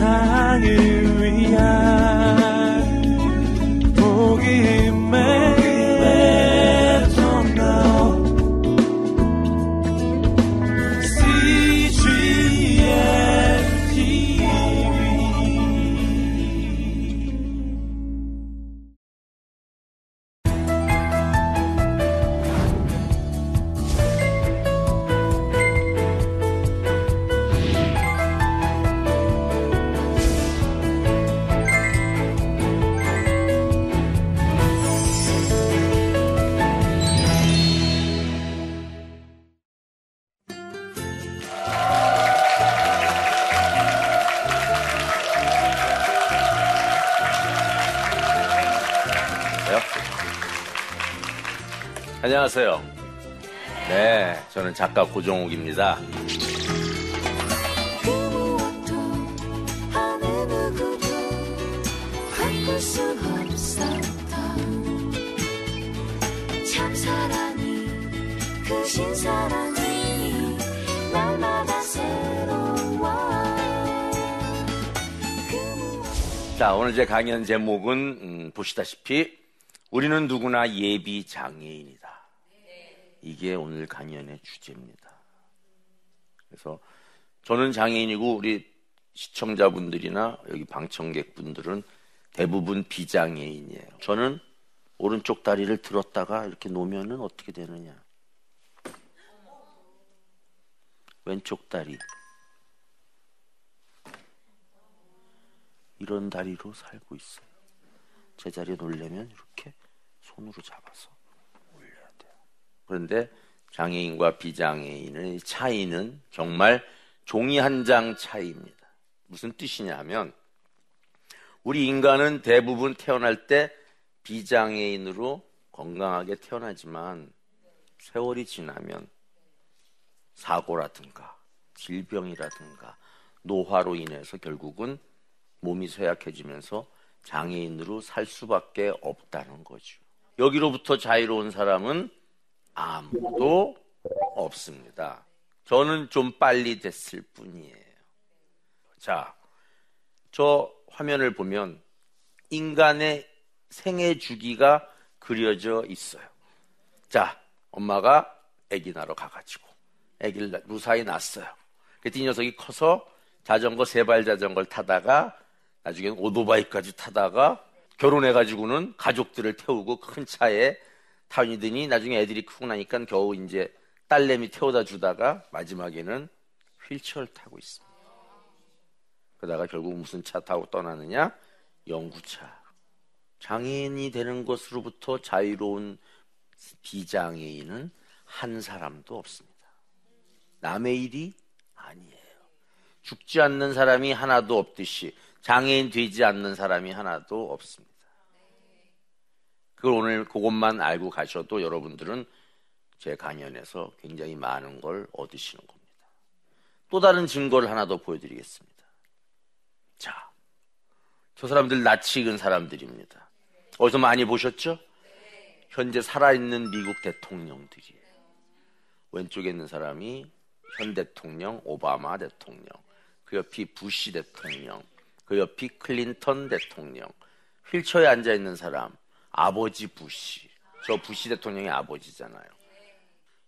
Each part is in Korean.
세상을 안녕하세요. 네, 저는 작가 고종욱입니다. 자, 오늘 제 강연 제목은 음, 보시다시피 우리는 누구나 예비 장애인이다. 이게 오늘 강연의 주제입니다. 그래서 저는 장애인이고 우리 시청자분들이나 여기 방청객분들은 대부분 비장애인이에요. 저는 오른쪽 다리를 들었다가 이렇게 놓으면 어떻게 되느냐? 왼쪽 다리. 이런 다리로 살고 있어요. 제자리에 놓으려면 이렇게 손으로 잡아서 그런데 장애인과 비장애인의 차이는 정말 종이 한 장 차이입니다. 무슨 뜻이냐면 우리 인간은 대부분 태어날 때 비장애인으로 건강하게 태어나지만 세월이 지나면 사고라든가 질병이라든가 노화로 인해서 결국은 몸이 쇠약해지면서 장애인으로 살 수밖에 없다는 거죠. 여기로부터 자유로운 사람은 아무도 없습니다. 저는 좀 빨리 됐을 뿐이에요. 자, 저 화면을 보면 인간의 생애 주기가 그려져 있어요. 자, 엄마가 아기 낳으러 가가지고 아기를 무사히 낳았어요. 그랬더니 이 녀석이 커서 자전거 세발 자전거를 타다가 나중에는 오토바이까지 타다가 결혼해가지고는 가족들을 태우고 큰 차에 타운이더니 나중에 애들이 크고 나니까 겨우 이제 딸내미 태워다 주다가 마지막에는 휠체어를 타고 있습니다. 그러다가 결국 무슨 차 타고 떠나느냐? 영구차. 장애인이 되는 것으로부터 자유로운 비장애인은 한 사람도 없습니다. 남의 일이 아니에요. 죽지 않는 사람이 하나도 없듯이 장애인 되지 않는 사람이 하나도 없습니다. 그걸 오늘 그것만 알고 가셔도 여러분들은 제 강연에서 굉장히 많은 걸 얻으시는 겁니다. 또 다른 증거를 하나 더 보여드리겠습니다. 자, 저 사람들 익은 사람들입니다. 어디서 많이 보셨죠? 현재 살아있는 미국 대통령들이에요. 왼쪽에 있는 사람이 현 대통령 오바마 대통령, 그 옆이 부시 대통령, 그 옆이 클린턴 대통령, 휠체어에 앉아 있는 사람 아버지 부시. 저 부시 대통령의 아버지잖아요.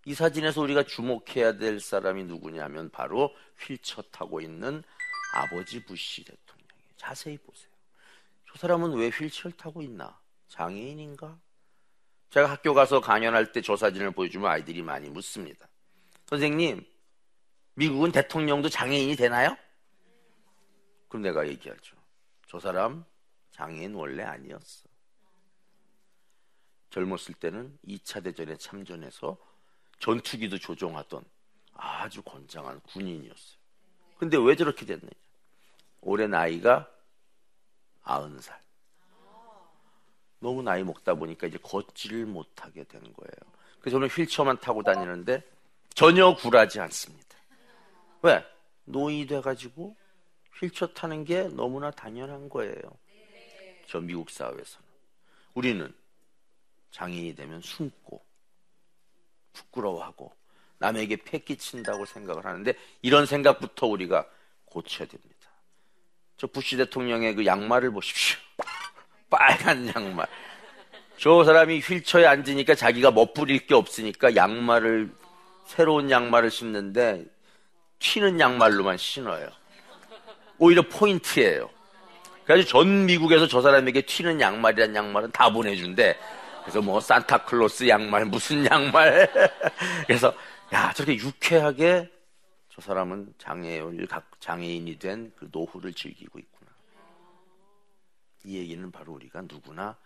이 사진에서 우리가 주목해야 될 사람이 누구냐면 바로 휠체어 타고 있는 아버지 부시 대통령이에요. 자세히 보세요. 저 사람은 왜 휠체어를 타고 있나? 장애인인가? 제가 학교 가서 강연할 때 저 사진을 보여주면 아이들이 많이 묻습니다. 선생님, 미국은 대통령도 장애인이 되나요? 그럼 내가 얘기하죠. 저 사람 장애인 원래 아니었어. 젊었을 때는 2차 대전에 참전해서 전투기도 조종하던 아주 건장한 군인이었어요. 근데 왜 저렇게 됐느냐? 올해 나이가 90살. 너무 나이 먹다 보니까 이제 걷지를 못하게 된 거예요. 그래서 저는 휠체어만 타고 다니는데 전혀 굴하지 않습니다. 왜? 노인이 돼가지고 휠체어 타는 게 너무나 당연한 거예요. 저 미국 사회에서는. 우리는 장애인이 되면 숨고 부끄러워하고 남에게 패 끼친다고 생각을 하는데 이런 생각부터 우리가 고쳐야 됩니다. 저 부시 대통령의 그 양말을 보십시오. 빨간 양말. 저 사람이 휠체어에 앉으니까 자기가 멋부릴 게 없으니까 양말을 새로운 양말을 신는데 튀는 양말로만 신어요. 오히려 포인트예요. 그래서 전 미국에서 저 사람에게 튀는 양말이란 양말은 다 보내준대. 그래서 뭐 산타클로스 양말 무슨 양말. 그래서 야 저렇게 유쾌하게 저 사람은 장애인 장애인이 된 그 노후를 즐기고 있구나. 이 얘기는 바로 우리가 누구나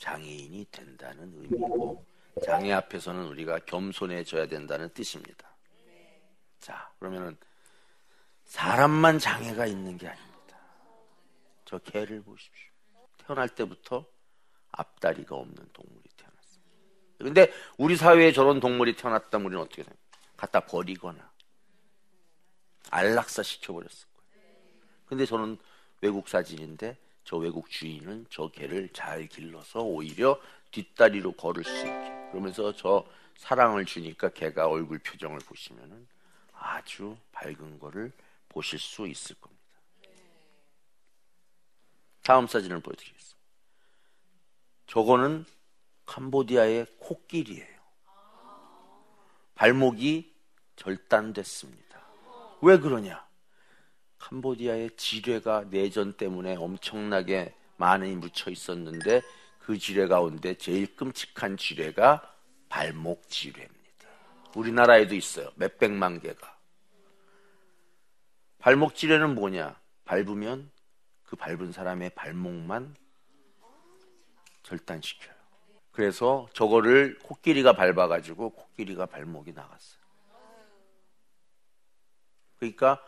장애인이 된다는 의미고 장애 앞에서는 우리가 겸손해져야 된다는 뜻입니다. 자, 그러면은 사람만 장애가 있는 게 아닙니다. 저 개를 보십시오. 태어날 때부터 앞다리가 없는 동물이 태어났습니다. 근데 우리 사회에 저런 동물이 태어났다면 우리는 어떻게 생각해요? 갖다 버리거나 안락사 시켜버렸을 거예요. 근데 저는 외국 사진인데 저 외국 주인은 저 개를 잘 길러서 오히려 뒷다리로 걸을 수 있게 그러면서 저 사랑을 주니까 개가 얼굴 표정을 보시면은 아주 밝은 거를 보실 수 있을 겁니다. 다음 사진을 보여드리겠습니다. 저거는 캄보디아의 코끼리예요. 발목이 절단됐습니다. 왜 그러냐? 캄보디아의 지뢰가 내전 때문에 엄청나게 많이 묻혀 있었는데 그 지뢰 가운데 제일 끔찍한 지뢰가 발목 지뢰입니다. 우리나라에도 있어요. 몇백만 개가. 발목 지뢰는 뭐냐? 밟으면 그 밟은 사람의 발목만 절단시켜요. 그래서 저거를 코끼리가 밟아가지고 코끼리가 발목이 나갔어요. 그러니까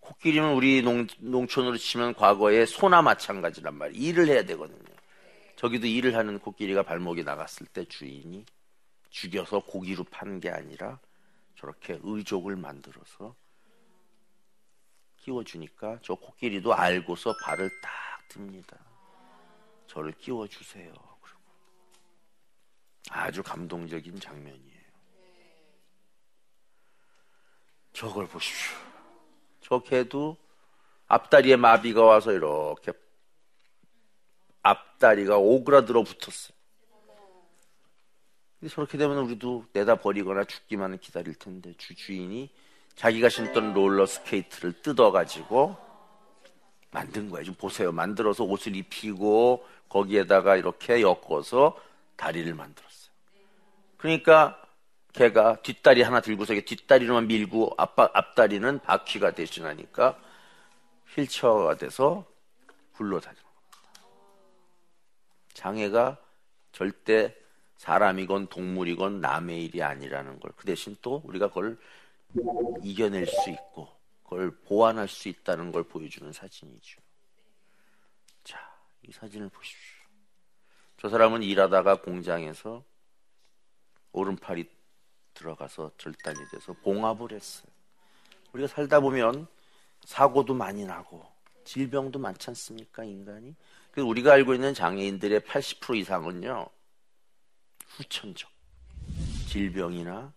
코끼리는 우리 농, 농촌으로 치면 과거에 소나 마찬가지란 말이에요. 일을 해야 되거든요. 저기도 일을 하는 코끼리가 발목이 나갔을 때 주인이 죽여서 고기로 파는 게 아니라 저렇게 의족을 만들어서 끼워주니까 저 코끼리도 알고서 발을 딱 듭니다. 저를 끼워 주세요. 그리고 아주 감동적인 장면이에요. 저걸 보십시오. 저 개도 앞다리에 마비가 와서 이렇게 앞다리가 오그라들어 붙었어요. 저렇게 되면 우리도 내다 버리거나 죽기만을 기다릴 텐데 주 주인이 자기가 신던 롤러 스케이트를 뜯어 가지고 만든 거예요. 좀 보세요. 만들어서 옷을 입히고 거기에다가 이렇게 엮어서 다리를 만들었어요. 그러니까 걔가 뒷다리 하나 들고서 뒷다리로만 밀고 앞, 앞다리는 바퀴가 대신하니까 휠체어가 돼서 굴러다니는 겁니다. 장애가 절대 사람이건 동물이건 남의 일이 아니라는 걸 그 대신 또 우리가 그걸 이겨낼 수 있고 그걸 보완할 수 있다는 걸 보여주는 사진이죠. 자, 이 사진을 보십시오. 저 사람은 일하다가 공장에서 오른팔이 들어가서 절단이 돼서 봉합을 했어요. 우리가 살다 보면 사고도 많이 나고 질병도 많지 않습니까, 인간이? 그래서 우리가 알고 있는 장애인들의 80% 이상은요, 후천적. 질병이나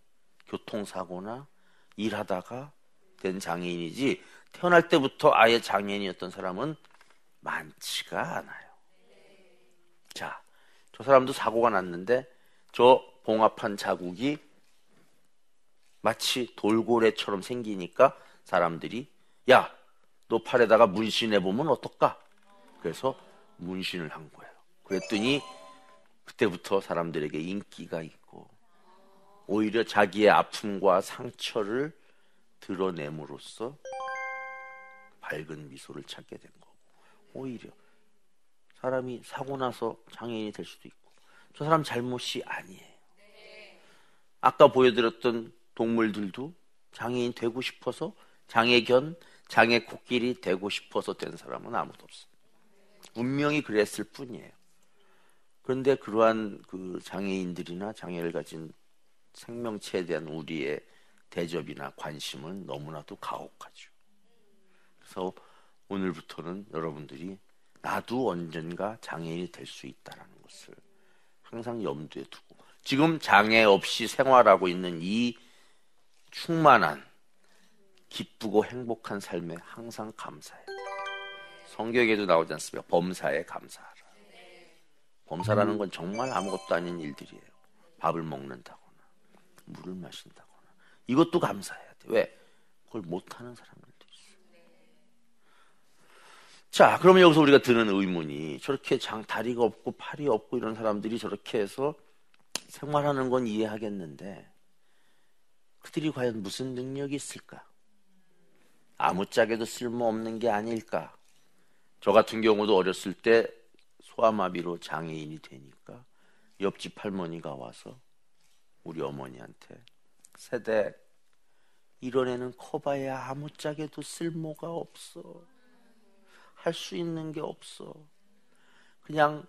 교통사고나 일하다가 된 장애인이지 태어날 때부터 아예 장애인이었던 사람은 많지가 않아요. 자, 저 사람도 사고가 났는데 저 봉합한 자국이 마치 돌고래처럼 생기니까 사람들이 야, 너 팔에다가 문신해 보면 어떨까? 그래서 문신을 한 거예요. 그랬더니 그때부터 사람들에게 인기가 있고 오히려 자기의 아픔과 상처를 드러냄으로써 밝은 미소를 찾게 된 거고 오히려 사람이 사고 나서 장애인이 될 수도 있고 저 사람 잘못이 아니에요. 아까 보여드렸던 동물들도 장애인 되고 싶어서 장애견, 장애 코끼리 되고 싶어서 된 사람은 아무도 없어요. 운명이 그랬을 뿐이에요. 그런데 그러한 그 장애인들이나 장애를 가진 생명체에 대한 우리의 대접이나 관심은 너무나도 가혹하죠. 그래서 오늘부터는 여러분들이 나도 언젠가 장애인이 될 수 있다라는 것을 항상 염두에 두고 지금 장애 없이 생활하고 있는 이 충만한 기쁘고 행복한 삶에 항상 감사해요. 성경에도 나오지 않습니까? 범사에 감사하라. 범사라는 건 정말 아무것도 아닌 일들이에요. 밥을 먹는다거나, 물을 마신다거나. 이것도 감사해야 돼. 왜? 그걸 못하는 사람들도 있어. 자, 그러면 여기서 우리가 드는 의문이 저렇게 장, 다리가 없고 팔이 없고 이런 사람들이 저렇게 해서 생활하는 건 이해하겠는데 그들이 과연 무슨 능력이 있을까? 아무짝에도 쓸모없는 게 아닐까? 저 같은 경우도 어렸을 때 소아마비로 장애인이 되니까 옆집 할머니가 와서 우리 어머니한테 세대 이런 애는 커봐야 아무짝에도 쓸모가 없어. 할 수 있는 게 없어. 그냥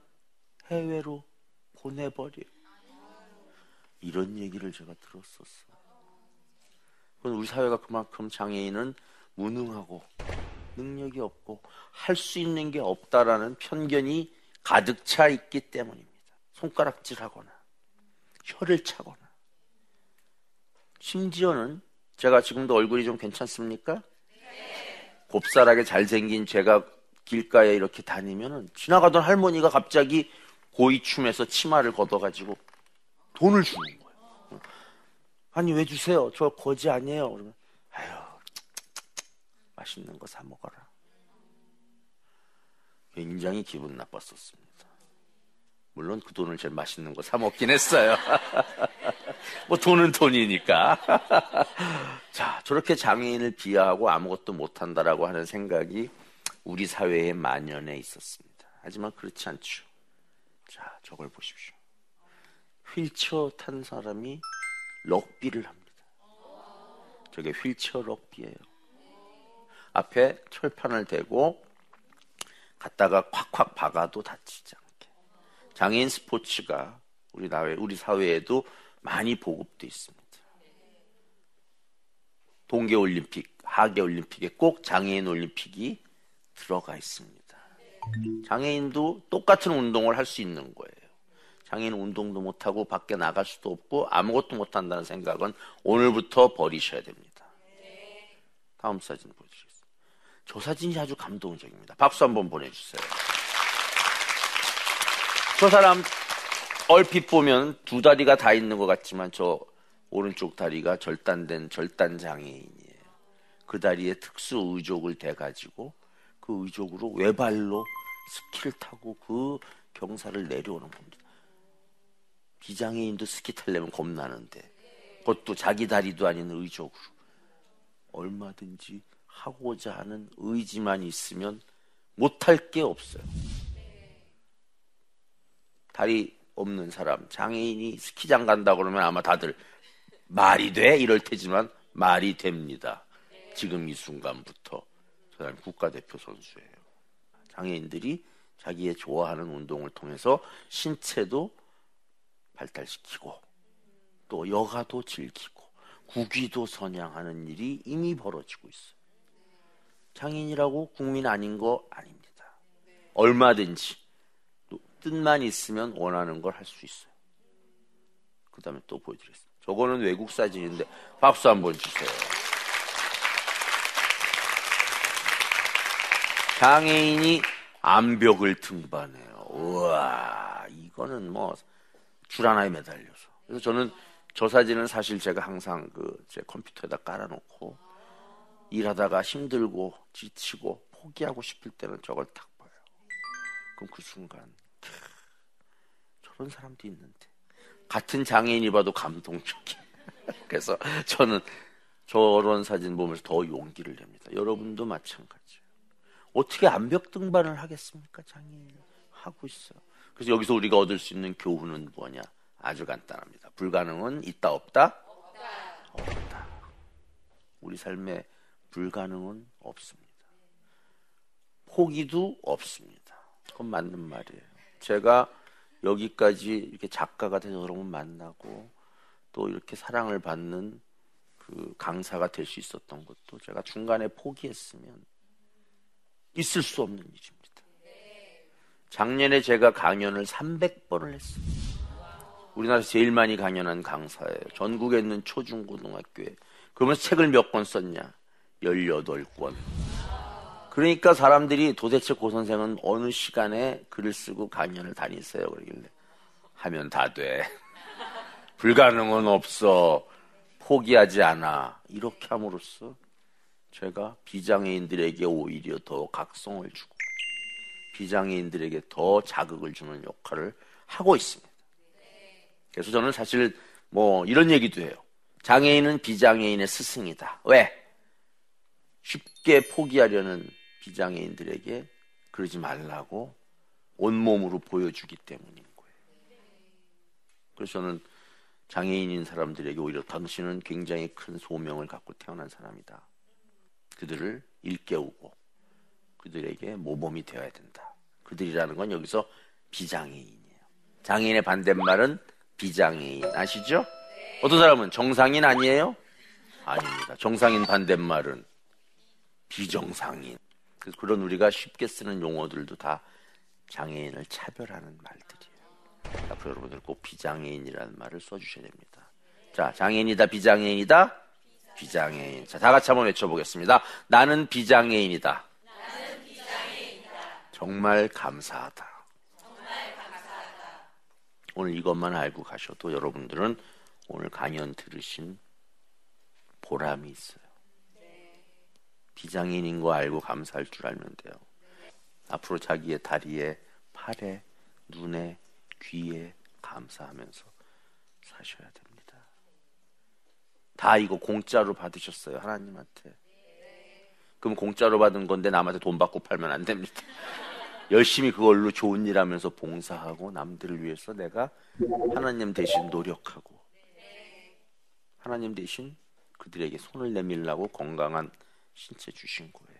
해외로 보내버려. 이런 얘기를 제가 들었었어. 우리 사회가 그만큼 장애인은 무능하고 능력이 없고 할 수 있는 게 없다라는 편견이 가득 차 있기 때문입니다. 손가락질하거나 혀를 차거나 심지어는 제가 지금도 얼굴이 좀 괜찮습니까? 곱살하게 잘생긴 제가 길가에 이렇게 다니면은 지나가던 할머니가 갑자기 고이춤에서 치마를 걷어가지고 돈을 주는 거예요. 아니 왜 주세요? 저 거지 아니에요. 그러면 아유 맛있는 거 사 먹어라. 굉장히 기분 나빴었습니다. 물론 그 돈을 제일 맛있는 거 사 먹긴 했어요. 뭐 돈은 돈이니까. 자, 저렇게 장애인을 비하하고 아무것도 못한다라고 하는 생각이 우리 사회에 만연해 있었습니다. 하지만 그렇지 않죠. 자, 저걸 보십시오. 휠체어 탄 사람이 럭비를 합니다. 저게 휠체어 럭비예요. 앞에 철판을 대고 갔다가 콱콱 박아도 다치지 않게. 장애인 스포츠가 우리 나회 우리 사회에도 많이 보급돼 있습니다. 동계 올림픽, 하계 올림픽에 꼭 장애인 올림픽이 들어가 있습니다. 장애인도 똑같은 운동을 할 수 있는 거예요. 장애인 운동도 못하고 밖에 나갈 수도 없고 아무것도 못한다는 생각은 오늘부터 버리셔야 됩니다. 다음 사진 보여주시겠습니다. 저 사진이 아주 감동적입니다. 박수 한번 보내주세요. 저 사람 얼핏 보면 두 다리가 다 있는 것 같지만 저 오른쪽 다리가 절단된 절단 장애인이에요. 그 다리에 특수 의족을 대가지고 그 의족으로 외발로 스키를 타고 그 경사를 내려오는 겁니다. 비장애인도 스키 타려면 겁나는데 그것도 자기 다리도 아닌 의족으로 얼마든지 하고자 하는 의지만 있으면 못할 게 없어요. 다리 없는 사람, 장애인이 스키장 간다 그러면 아마 다들 말이 돼? 이럴 테지만 말이 됩니다. 지금 이 순간부터 저 사람 국가대표 선수예요. 장애인들이 자기의 좋아하는 운동을 통해서 신체도 발달시키고 또 여가도 즐기고 국위도 선양하는 일이 이미 벌어지고 있어요. 장인이라고 국민 아닌 거 아닙니다. 얼마든지 뜻만 있으면 원하는 걸 할 수 있어요. 그 다음에 또 보여드리겠습니다. 저거는 외국 사진인데 박수 한번 주세요. 장애인이 암벽을 등반해요. 우와, 이거는 뭐 줄 하나에 매달려서. 그래서 저는 저 사진은 사실 제가 항상 그 제 컴퓨터에다 깔아놓고 일하다가 힘들고 지치고 포기하고 싶을 때는 저걸 딱 봐요. 그럼 그 순간 캬, 저런 사람도 있는데 같은 장애인이 봐도 감동적이. 그래서 저는 저런 사진 보면서 더 용기를 냅니다. 여러분도 마찬가지예요. 어떻게 암벽 등반을 하겠습니까? 장애인 하고 있어요. 그래서 여기서 우리가 얻을 수 있는 교훈은 뭐냐? 아주 간단합니다. 불가능은 있다 없다? 없다. 없다. 우리 삶에 불가능은 없습니다. 포기도 없습니다. 그건 맞는 말이에요. 제가 여기까지 이렇게 작가가 돼서 여러분 만나고 또 이렇게 사랑을 받는 그 강사가 될 수 있었던 것도 제가 중간에 포기했으면 있을 수 없는 일입니다. 작년에 제가 강연을 300번을 했어요. 우리나라에서 제일 많이 강연한 강사예요. 전국에 있는 초중고등학교에. 그러면서 책을 몇 권 썼냐? 18권. 그 그러니까 사람들이 도대체 고 선생은 어느 시간에 글을 쓰고 강연을 다니세요? 그러길래 하면 다 돼. 불가능은 없어. 포기하지 않아. 이렇게 함으로써 제가 비장애인들에게 오히려 더 각성을 주고 비장애인들에게 더 자극을 주는 역할을 하고 있습니다. 그래서 저는 사실 뭐 이런 얘기도 해요. 장애인은 비장애인의 스승이다. 왜? 쉽게 포기하려는 비장애인들에게 그러지 말라고 온몸으로 보여주기 때문인 거예요. 그래서 저는 장애인인 사람들에게 오히려 당신은 굉장히 큰 소명을 갖고 태어난 사람이다. 그들을 일깨우고 그들에게 모범이 되어야 된다. 그들이라는 건 여기서 비장애인이에요. 장애인의 반대말은 비장애인 아시죠? 어떤 사람은 정상인 아니에요? 아닙니다. 정상인 반대말은 비정상인. 그래서 그런 우리가 쉽게 쓰는 용어들도 다 장애인을 차별하는 말들이에요. 앞으로 여러분들 꼭 비장애인이라는 말을 써주셔야 됩니다. 자, 장애인이다, 비장애인이다, 비장애인. 자, 다 같이 한번 외쳐보겠습니다. 나는 비장애인이다. 나는 비장애인이다. 정말 감사하다. 오늘 이것만 알고 가셔도 여러분들은 오늘 강연 들으신 보람이 있어요. 비장애인인 거 알고 감사할 줄 알면 돼요. 앞으로 자기의 다리에, 팔에, 눈에, 귀에 감사하면서 사셔야 됩니다. 다 이거 공짜로 받으셨어요, 하나님한테. 그럼 공짜로 받은 건데 남한테 돈 받고 팔면 안 됩니다. 열심히 그걸로 좋은 일 하면서 봉사하고 남들을 위해서 내가 하나님 대신 노력하고 하나님 대신 그들에게 손을 내밀라고 건강한 신체 주신 거예요.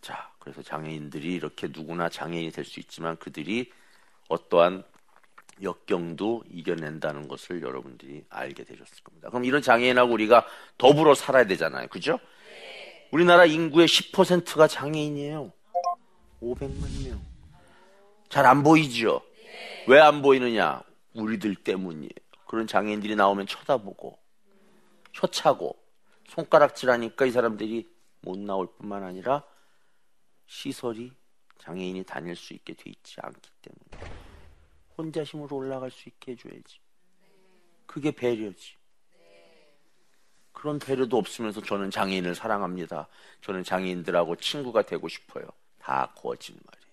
자, 그래서 장애인들이 이렇게 누구나 장애인이 될 수 있지만 그들이 어떠한 역경도 이겨낸다는 것을 여러분들이 알게 되셨을 겁니다. 그럼 이런 장애인하고 우리가 더불어 살아야 되잖아요. 그죠? 우리나라 인구의 10%가 장애인이에요. 500만 명. 잘 안 보이죠? 왜 안 보이느냐? 우리들 때문이에요. 그런 장애인들이 나오면 쳐다보고, 혀차고, 손가락질하니까 이 사람들이 못 나올 뿐만 아니라 시설이 장애인이 다닐 수 있게 돼 있지 않기 때문에 혼자 힘으로 올라갈 수 있게 해줘야지. 그게 배려지. 그런 배려도 없으면서 저는 장애인을 사랑합니다. 저는 장애인들하고 친구가 되고 싶어요. 다 거짓말이에요.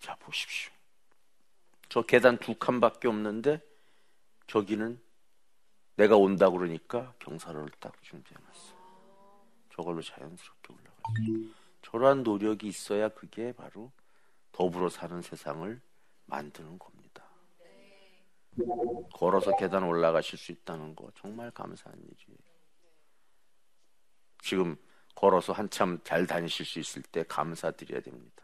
자, 보십시오. 저 계단 두 칸밖에 없는데 저기는 내가 온다 그러니까 경사로를 딱 준비해놨어. 저걸로 자연스럽게 올라가죠. 저러한 노력이 있어야 그게 바로 더불어 사는 세상을 만드는 겁니다. 걸어서 계단 올라가실 수 있다는 거 정말 감사한 일이에요. 지금 걸어서 한참 잘 다니실 수 있을 때 감사드려야 됩니다.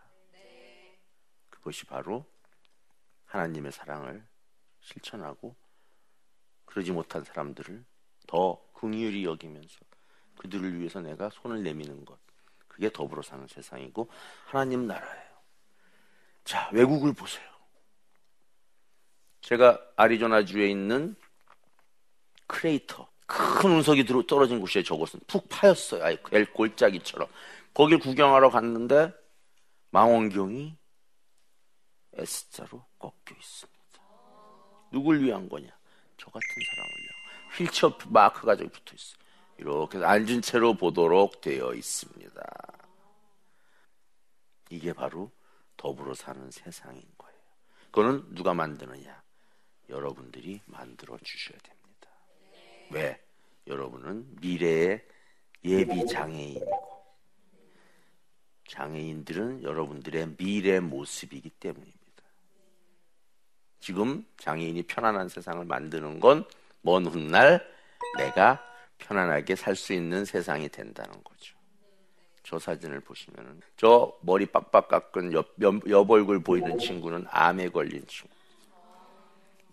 그것이 바로 하나님의 사랑을 실천하고 그러지 못한 사람들을 더 긍휼히 여기면서 그들을 위해서 내가 손을 내미는 것. 그게 더불어 사는 세상이고 하나님 나라예요. 자, 외국을 보세요. 제가 아리조나주에 있는 크레이터 큰 운석이 들어 떨어진 곳에 저것은 푹 파였어요. 아예 골짜기처럼. 거길 구경하러 갔는데 망원경이 S자로 꺾여 있습니다. 누굴 위한 거냐? 저 같은 사람을 위한. 휠체어 마크가 저기 붙어 있어요. 이렇게 앉은 채로 보도록 되어 있습니다. 이게 바로 더불어 사는 세상인 거예요. 그거는 누가 만드느냐? 여러분들이 만들어 주셔야 됩니다. 왜? 여러분은 미래의 예비 장애인이고 장애인들은 여러분들의 미래 모습이기 때문입니다. 지금 장애인이 편안한 세상을 만드는 건 먼 훗날 내가 편안하게 살 수 있는 세상이 된다는 거죠. 저 사진을 보시면은 저 머리 빡빡 깎은 옆, 옆, 옆 얼굴 보이는 친구는 암에 걸린 친구.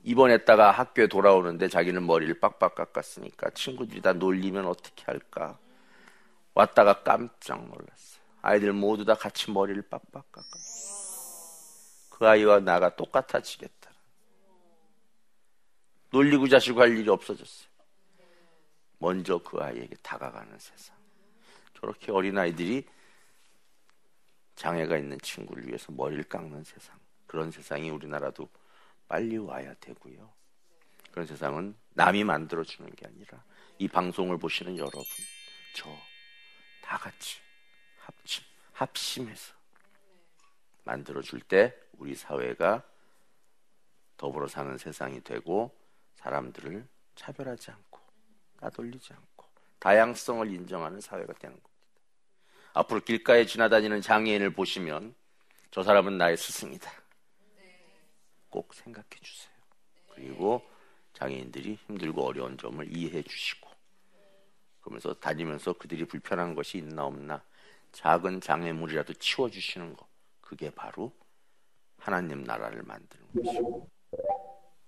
입원했다가 학교에 돌아오는데 자기는 머리를 빡빡 깎았으니까 친구들이 다 놀리면 어떻게 할까? 왔다가 깜짝 놀랐어요. 아이들 모두 다 같이 머리를 빡빡 깎았어. 그 아이와 나가 똑같아지겠다. 놀리고 자시고 할 일이 없어졌어요. 먼저 그 아이에게 다가가는 세상. 저렇게 어린 아이들이 장애가 있는 친구를 위해서 머리를 깎는 세상. 그런 세상이 우리나라도 빨리 와야 되고요. 그런 세상은 남이 만들어주는 게 아니라 이 방송을 보시는 여러분, 저 다 같이 합심, 합심해서 만들어줄 때 우리 사회가 더불어 사는 세상이 되고 사람들을 차별하지 않고 따돌리지 않고 다양성을 인정하는 사회가 되는 겁니다. 앞으로 길가에 지나다니는 장애인을 보시면 저 사람은 나의 스승이다. 꼭 생각해 주세요. 그리고 장애인들이 힘들고 어려운 점을 이해해 주시고 그러면서 다니면서 그들이 불편한 것이 있나 없나 작은 장애물이라도 치워 주시는 것 그게 바로 하나님 나라를 만드는 것이고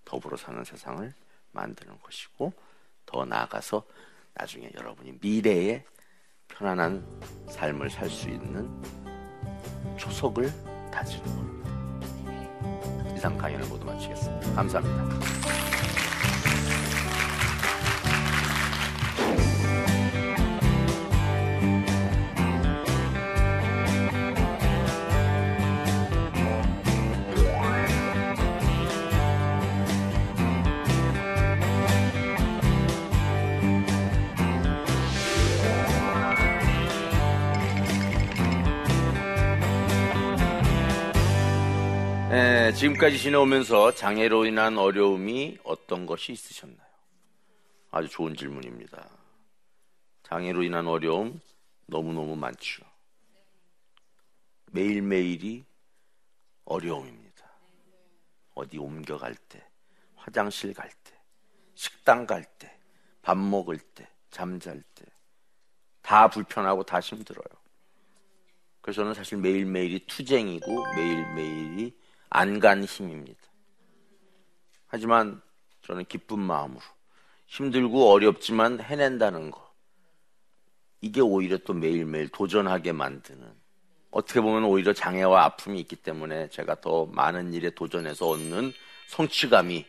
더불어 사는 세상을 만드는 것이고 더 나아가서 나중에 여러분이 미래에 편안한 삶을 살 수 있는 초석을 다지는 겁니다. 이상 강연을 모두 마치겠습니다. 감사합니다. 지금까지 지내오면서 장애로 인한 어려움이 어떤 것이 있으셨나요? 아주 좋은 질문입니다. 장애로 인한 어려움 너무너무 많죠. 매일매일이 어려움입니다. 어디 옮겨갈 때, 화장실 갈 때, 식당 갈 때, 밥 먹을 때, 잠잘 때, 다 불편하고 다 힘들어요. 그래서 저는 사실 매일매일이 투쟁이고 매일매일이 안 간 힘입니다. 하지만 저는 기쁜 마음으로 힘들고 어렵지만 해낸다는 거. 이게 오히려 또 매일매일 도전하게 만드는 어떻게 보면 오히려 장애와 아픔이 있기 때문에 제가 더 많은 일에 도전해서 얻는 성취감이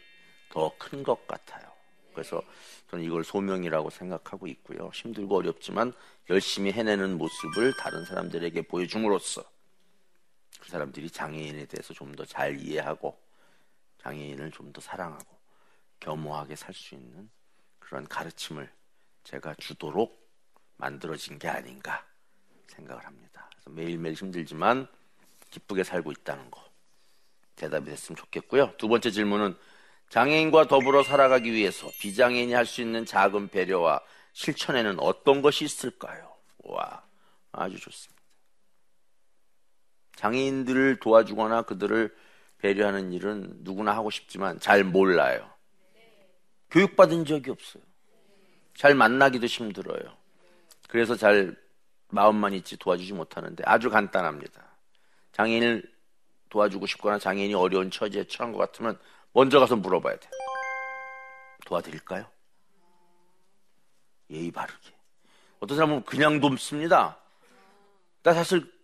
더 큰 것 같아요. 그래서 저는 이걸 소명이라고 생각하고 있고요. 힘들고 어렵지만 열심히 해내는 모습을 다른 사람들에게 보여줌으로써 그 사람들이 장애인에 대해서 좀 더 잘 이해하고 장애인을 좀 더 사랑하고 겸허하게 살 수 있는 그런 가르침을 제가 주도록 만들어진 게 아닌가 생각을 합니다. 그래서 매일매일 힘들지만 기쁘게 살고 있다는 거 대답이 됐으면 좋겠고요. 두 번째 질문은 장애인과 더불어 살아가기 위해서 비장애인이 할 수 있는 작은 배려와 실천에는 어떤 것이 있을까요? 와, 아주 좋습니다. 장애인들을 도와주거나 그들을 배려하는 일은 누구나 하고 싶지만 잘 몰라요. 교육받은 적이 없어요. 잘 만나기도 힘들어요. 그래서 잘 마음만 있지 도와주지 못하는데 아주 간단합니다. 장애인을 도와주고 싶거나 장애인이 어려운 처지에 처한 것 같으면 먼저 가서 물어봐야 돼요. 도와드릴까요? 예의 바르게. 어떤 사람은 그냥 돕습니다. 나 사실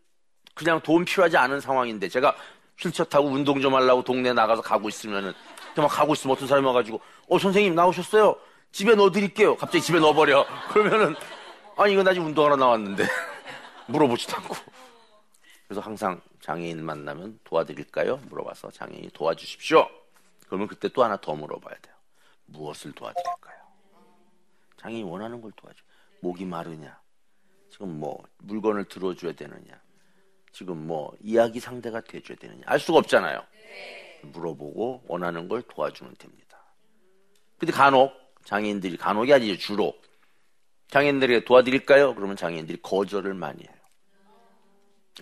그냥 돈 필요하지 않은 상황인데 제가 휠체어 타고 운동 좀 하려고 동네 나가서 가고 있으면은 막 가고 있으면 어떤 사람이 와가지고 어 선생님 나오셨어요? 집에 넣어드릴게요. 갑자기 집에 넣어버려. 그러면은 아니 이건 나 지금 운동하러 나왔는데 물어보지도 않고 그래서 항상 장애인 만나면 도와드릴까요? 물어봐서 장애인이 도와주십시오. 그러면 그때 또 하나 더 물어봐야 돼요. 무엇을 도와드릴까요? 장애인이 원하는 걸 도와줘. 목이 마르냐? 지금 뭐 물건을 들어줘야 되느냐? 지금 뭐 이야기 상대가 돼줘야 되느냐 알 수가 없잖아요. 물어보고 원하는 걸 도와주면 됩니다. 근데 간혹 장애인들이 간혹이 아니죠 주로 장애인들에게 도와드릴까요? 그러면 장애인들이 거절을 많이 해요.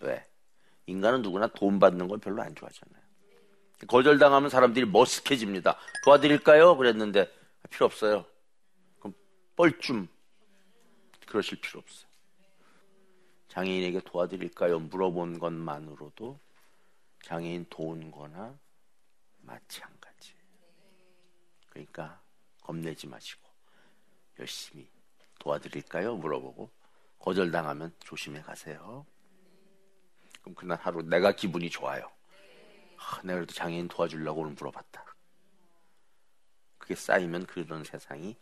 왜? 인간은 누구나 돈 받는 걸 별로 안 좋아하잖아요. 거절당하면 사람들이 머쓱해집니다. 도와드릴까요? 그랬는데 필요 없어요. 그럼 뻘쭘 그러실 필요 없어요. 장애인에게 도와드릴까요? 물어본 것만으로도 장애인 도운 거나 마찬가지. 그러니까 겁내지 마시고 열심히 도와드릴까요? 물어보고 거절당하면 조심해 가세요. 그럼 그날 하루 내가 기분이 좋아요. 아, 내가 그래도 장애인 도와주려고 오늘 물어봤다. 그게 쌓이면 그런 세상이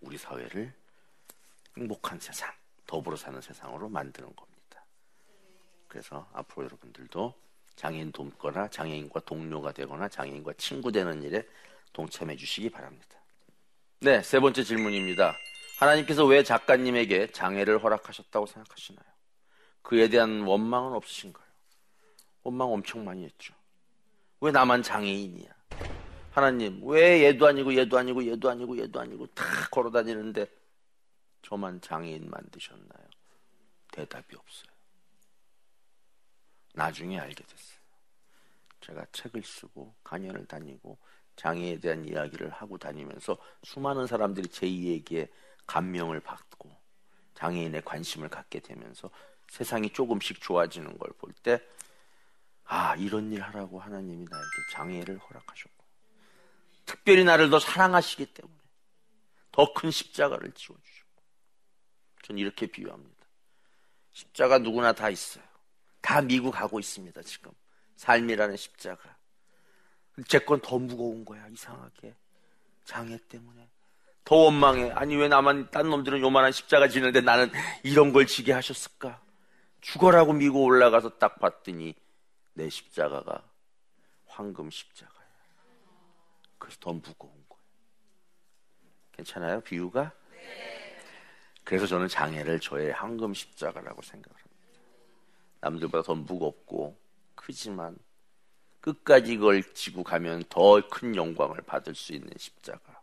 우리 사회를 행복한 세상, 더불어 사는 세상으로 만드는 겁니다. 그래서 앞으로 여러분들도 장애인 돕거나 장애인과 동료가 되거나 장애인과 친구 되는 일에 동참해 주시기 바랍니다. 네, 세 번째 질문입니다. 하나님께서 왜 작가님에게 장애를 허락하셨다고 생각하시나요? 그에 대한 원망은 없으신가요? 원망 엄청 많이 했죠. 왜 나만 장애인이야? 하나님, 왜 얘도 아니고 얘도 아니고 얘도 아니고 얘도 아니고 다 걸어 다니는데 저만 장애인 만드셨나요? 대답이 없어요. 나중에 알게 됐어요. 제가 책을 쓰고 강연을 다니고 장애에 대한 이야기를 하고 다니면서 수많은 사람들이 제 이야기에 감명을 받고 장애인의 관심을 갖게 되면서 세상이 조금씩 좋아지는 걸 볼 때, 아, 이런 일 하라고 하나님이 나에게 장애를 허락하셨고, 특별히 나를 더 사랑하시기 때문에 더 큰 십자가를 지워 주셨고, 전 이렇게 비유합니다. 십자가 누구나 다 있어요. 다 미국 가고 있습니다, 지금. 삶이라는 십자가. 제 건 더 무거운 거야, 이상하게. 장애 때문에. 더 원망해. 아니, 왜 나만, 딴 놈들은 요만한 십자가 지는데 나는 이런 걸 지게 하셨을까? 죽어라고 미고 올라가서 딱 봤더니 내 십자가가 황금 십자가야. 그래서 더 무거운 거예요. 괜찮아요? 비유가? 그래서 저는 장애를 저의 황금 십자가라고 생각을 합니다. 남들보다 더 무겁고 크지만 끝까지 이걸 지고 가면 더 큰 영광을 받을 수 있는 십자가.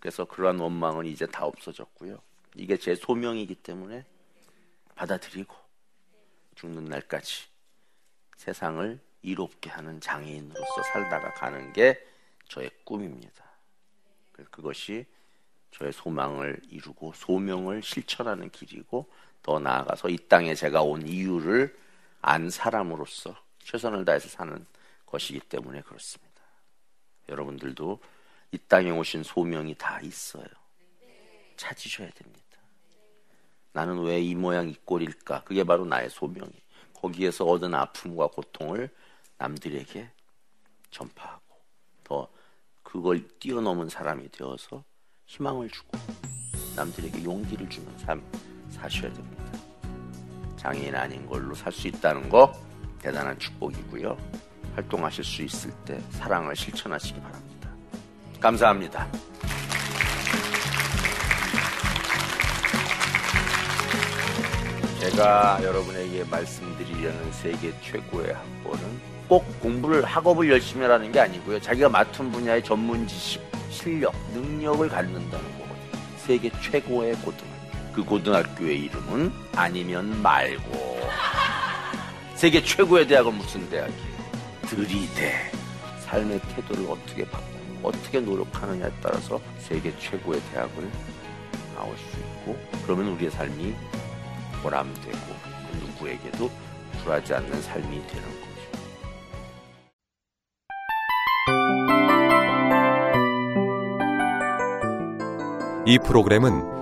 그래서 그러한 원망은 이제 다 없어졌고요. 이게 제 소명이기 때문에 받아들이고 죽는 날까지 세상을 이롭게 하는 장애인으로서 살다가 가는 게 저의 꿈입니다. 그것이 저의 소망을 이루고 소명을 실천하는 길이고 더 나아가서 이 땅에 제가 온 이유를 안 사람으로서 최선을 다해서 사는 것이기 때문에 그렇습니다. 여러분들도 이 땅에 오신 소명이 다 있어요. 찾으셔야 됩니다. 나는 왜 이 모양 이 꼴일까? 그게 바로 나의 소명이. 거기에서 얻은 아픔과 고통을 남들에게 전파하고 더 그걸 뛰어넘은 사람이 되어서 희망을 주고 남들에게 용기를 주는 삶 사셔야 됩니다. 장애인 아닌 걸로 살 수 있다는 거 대단한 축복이고요. 활동하실 수 있을 때 사랑을 실천하시기 바랍니다. 감사합니다. 제가 여러분에게 말씀드리려는 세계 최고의 학벌은 꼭 공부를 학업을 열심히 하라는 게 아니고요. 자기가 맡은 분야의 전문 지식, 실력, 능력을 갖는다는 거거든요. 세계 최고의 고등학교. 그 고등학교의 이름은 아니면 말고. 세계 최고의 대학은 무슨 대학이에요? 들이대. 삶의 태도를 어떻게 바꾸고 어떻게 노력하느냐에 따라서 세계 최고의 대학을 나올 수 있고 그러면 우리의 삶이 보람되고 누구에게도 굴하지 않는 삶이 되는 거죠. 이 프로그램은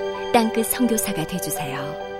땅끝 성교사가 되주세요